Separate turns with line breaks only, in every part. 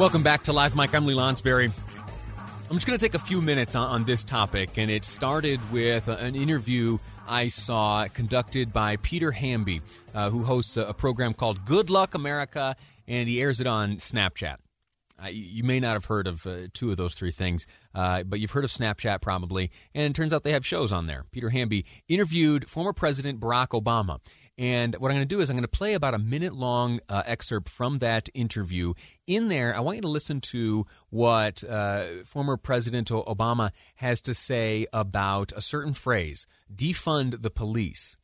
Welcome back to Live Mic. I'm Lee Lonsberry. I'm just going to take a few minutes on, on, this topic, and it started with an interview I saw conducted by Peter Hamby, uh, who hosts a, a, program called Good Luck America, and he airs it on Snapchat. Uh, you may not have heard of uh, two of those three things, uh, but you've heard of Snapchat probably, and it turns out they have shows on there. Peter Hamby interviewed former President Barack Obama. And what I'm going to do is I'm going to play about a minute long uh, excerpt from that interview. In there, I want you to listen to what uh, former President Obama has to say about a certain phrase defund the police.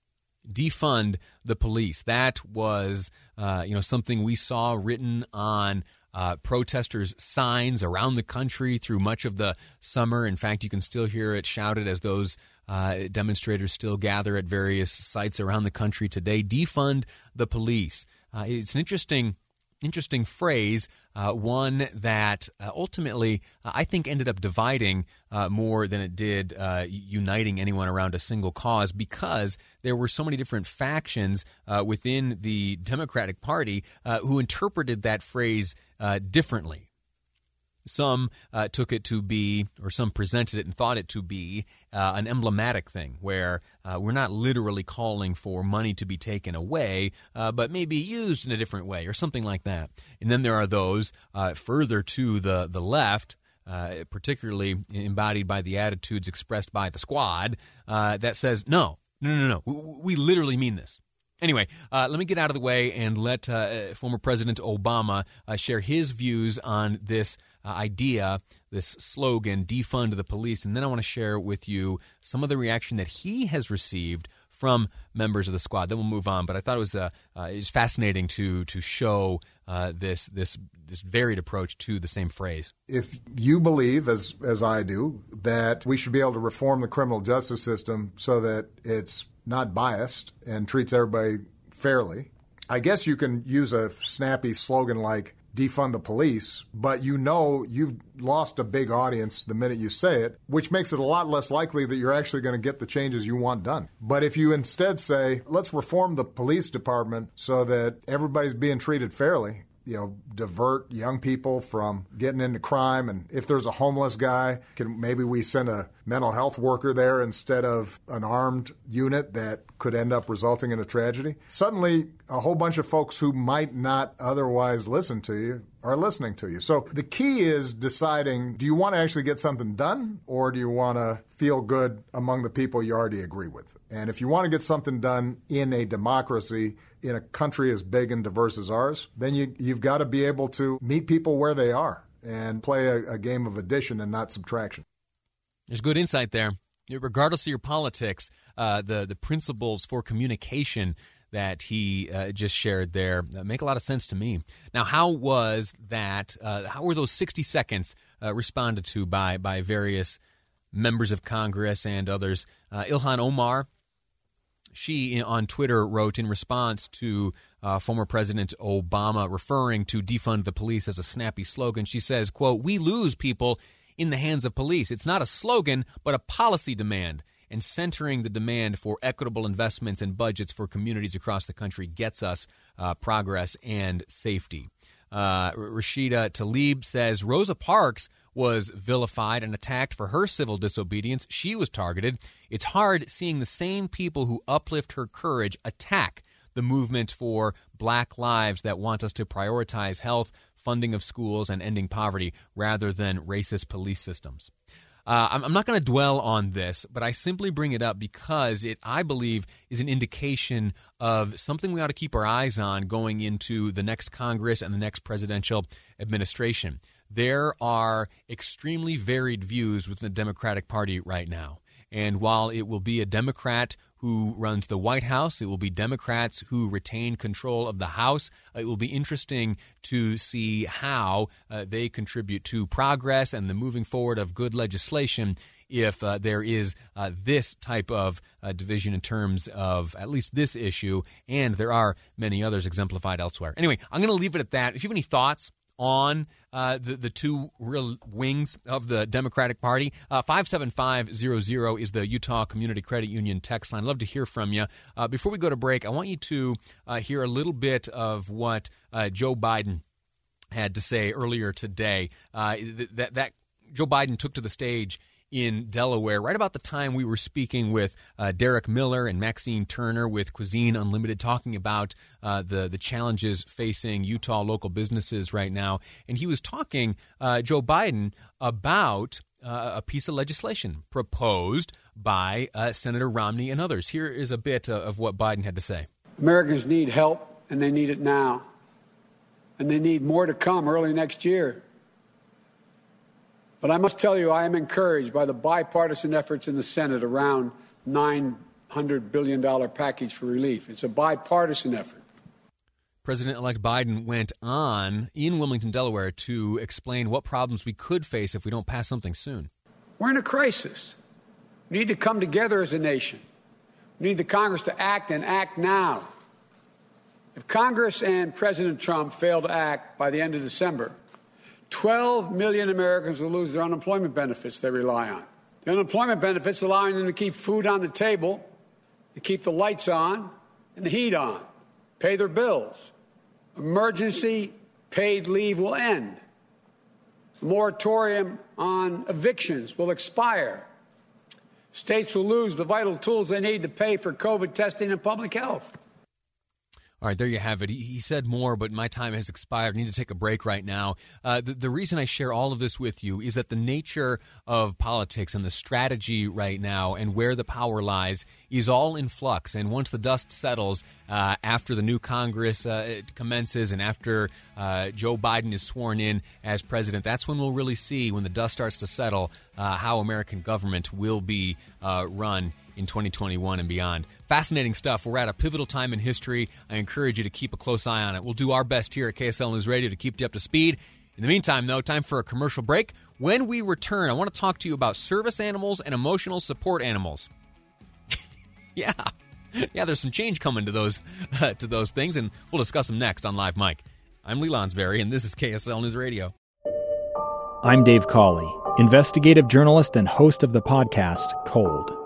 Defund the police. That was, uh, you know, something we saw written on uh, protesters' signs around the country through much of the summer. In fact, you can still hear it shouted as those uh, demonstrators still gather at various sites around the country today. Defund the police. Uh, it's an interesting interesting phrase, uh, one that uh, ultimately uh, I think ended up dividing uh, more than it did uh, uniting anyone around a single cause because there were so many different factions within the Democratic Party who interpreted that phrase differently. Some uh, took it to be, or some presented it and thought it to be, uh, an emblematic thing where uh, we're not literally calling for money to be taken away, uh, but maybe used in a different way or something like that. And then there are those uh, further to the, the left. Uh, particularly embodied by the attitudes expressed by the squad, that says, no, no, no, no, we, we literally mean this. Anyway, uh, let me get out of the way and let uh, former President Obama uh, share his views on this uh, idea, this slogan, defund the police. And then I want to share with you some of the reaction that he has received from members of the squad. Then we'll move on. But I thought it was uh, uh, it was fascinating to to show uh, this this this varied approach to the same phrase.
If you believe, as as I do, that we should be able to reform the criminal justice system so that it's not biased and treats everybody fairly, I guess you can use a snappy slogan like defund the police, but you know you've lost a big audience the minute you say it, which makes it a lot less likely that you're actually going to get the changes you want done. But if you instead say, let's reform the police department so that everybody's being treated fairly, you know, divert young people from getting into crime. And if there's a homeless guy, can maybe we send a mental health worker there instead of an armed unit that could end up resulting in a tragedy? Suddenly, a whole bunch of folks who might not otherwise listen to you are listening to you. So the key is deciding do you want to actually get something done or do you want to feel good among the people you already agree with? And if you want to get something done in a democracy, in a country as big and diverse as ours, then you, you've got to be able to meet people where they are and play a, a game of addition and not subtraction.
There's good insight there. Regardless of your politics, uh, the the principles for communication that he uh, just shared there uh, make a lot of sense to me. Now, how was that? Uh, how were those 60 seconds uh, responded to by by various members of Congress and others? Ilhan Omar she on Twitter wrote in response to uh, former President Obama referring to defund the police as a snappy slogan. She says, "quote We lose people in the hands of police. It's not a slogan, but a policy demand." And centering the demand for equitable investments and budgets for communities across the country gets us uh, progress and safety. Uh, Rashida Tlaib says Rosa Parks was vilified and attacked for her civil disobedience. She was targeted. It's hard seeing the same people who uplift her courage attack the movement for black lives that want us to prioritize health, funding of schools and ending poverty rather than racist police systems. Uh, I'm, I'm, not going to dwell on this, but I simply bring it up because it, I believe, is an indication of something we ought to keep our eyes on going into the next Congress and the next presidential administration. There are extremely varied views within the Democratic Party right now. And while it will be a Democrat who runs the White House, it will be Democrats who retain control of the House. It will be interesting to see how uh, they contribute to progress and the moving forward of good legislation if uh, there is uh, this type of uh, division in terms of at least this issue, and there are many others exemplified elsewhere. Anyway, I'm going to leave it at that. If you have any thoughts, on uh, the, the two real wings of the Democratic Party. Uh, 57500 is the Utah Community Credit Union text line. Love to hear from you. Uh, before we go to break, I want you to uh, hear a little bit of what uh, Joe Biden had to say earlier today. That, that Joe Biden took to the stage in Delaware, right about the time we were speaking with uh, Derek Miller and Maxine Turner with Cuisine Unlimited, talking about uh, the the challenges facing Utah local businesses right now, and he was talking uh, Joe Biden about uh, a piece of legislation proposed by uh, Senator Romney and others. Here is a bit uh, of what Biden had to say.
Americans need help, and they need it now, and they need more to come early next year. But I must tell you, I am encouraged by the bipartisan efforts in the Senate around $900 billion package for relief. It's a bipartisan effort.
President elect Biden went on in Wilmington, Delaware, to explain what problems we could face if we don't pass something soon.
We're in a crisis. We need to come together as a nation. We need the Congress to act and act now. If Congress and President Trump fail to act by the end of December, 12 million Americans will lose their unemployment benefits they rely on. The unemployment benefits allowing them to keep food on the table, to keep the lights on and the heat on, pay their bills. Emergency paid leave will end. The moratorium on evictions will expire. States will lose the vital tools they need to pay for COVID testing and public health.
All right, there you have it. He, said more, but my time has expired. I need to take a break right now. Uh, the, the, reason I share all of this with you is that the nature of politics and the strategy right now and where the power lies is all in flux. And once the dust settles, uh, after the new Congress uh, commences and after uh, Joe Biden is sworn in as president, that's when we'll really see, when the dust starts to settle, uh, how American government will be uh, run in 2021 and beyond. Fascinating stuff. We're at a pivotal time in history. I encourage you to keep a close eye on it. We'll do our best here at KSL News Radio to keep you up to speed. In the meantime, though, time for a commercial break. When we return, I want to talk to you about service animals and emotional support animals. yeah. Yeah, there's some change coming to those uh, to those things, and we'll discuss them next on Live Mic. I'm Lee Lonsberry, and this is KSL News Radio.
I'm Dave Cawley, investigative journalist and host of the podcast Cold.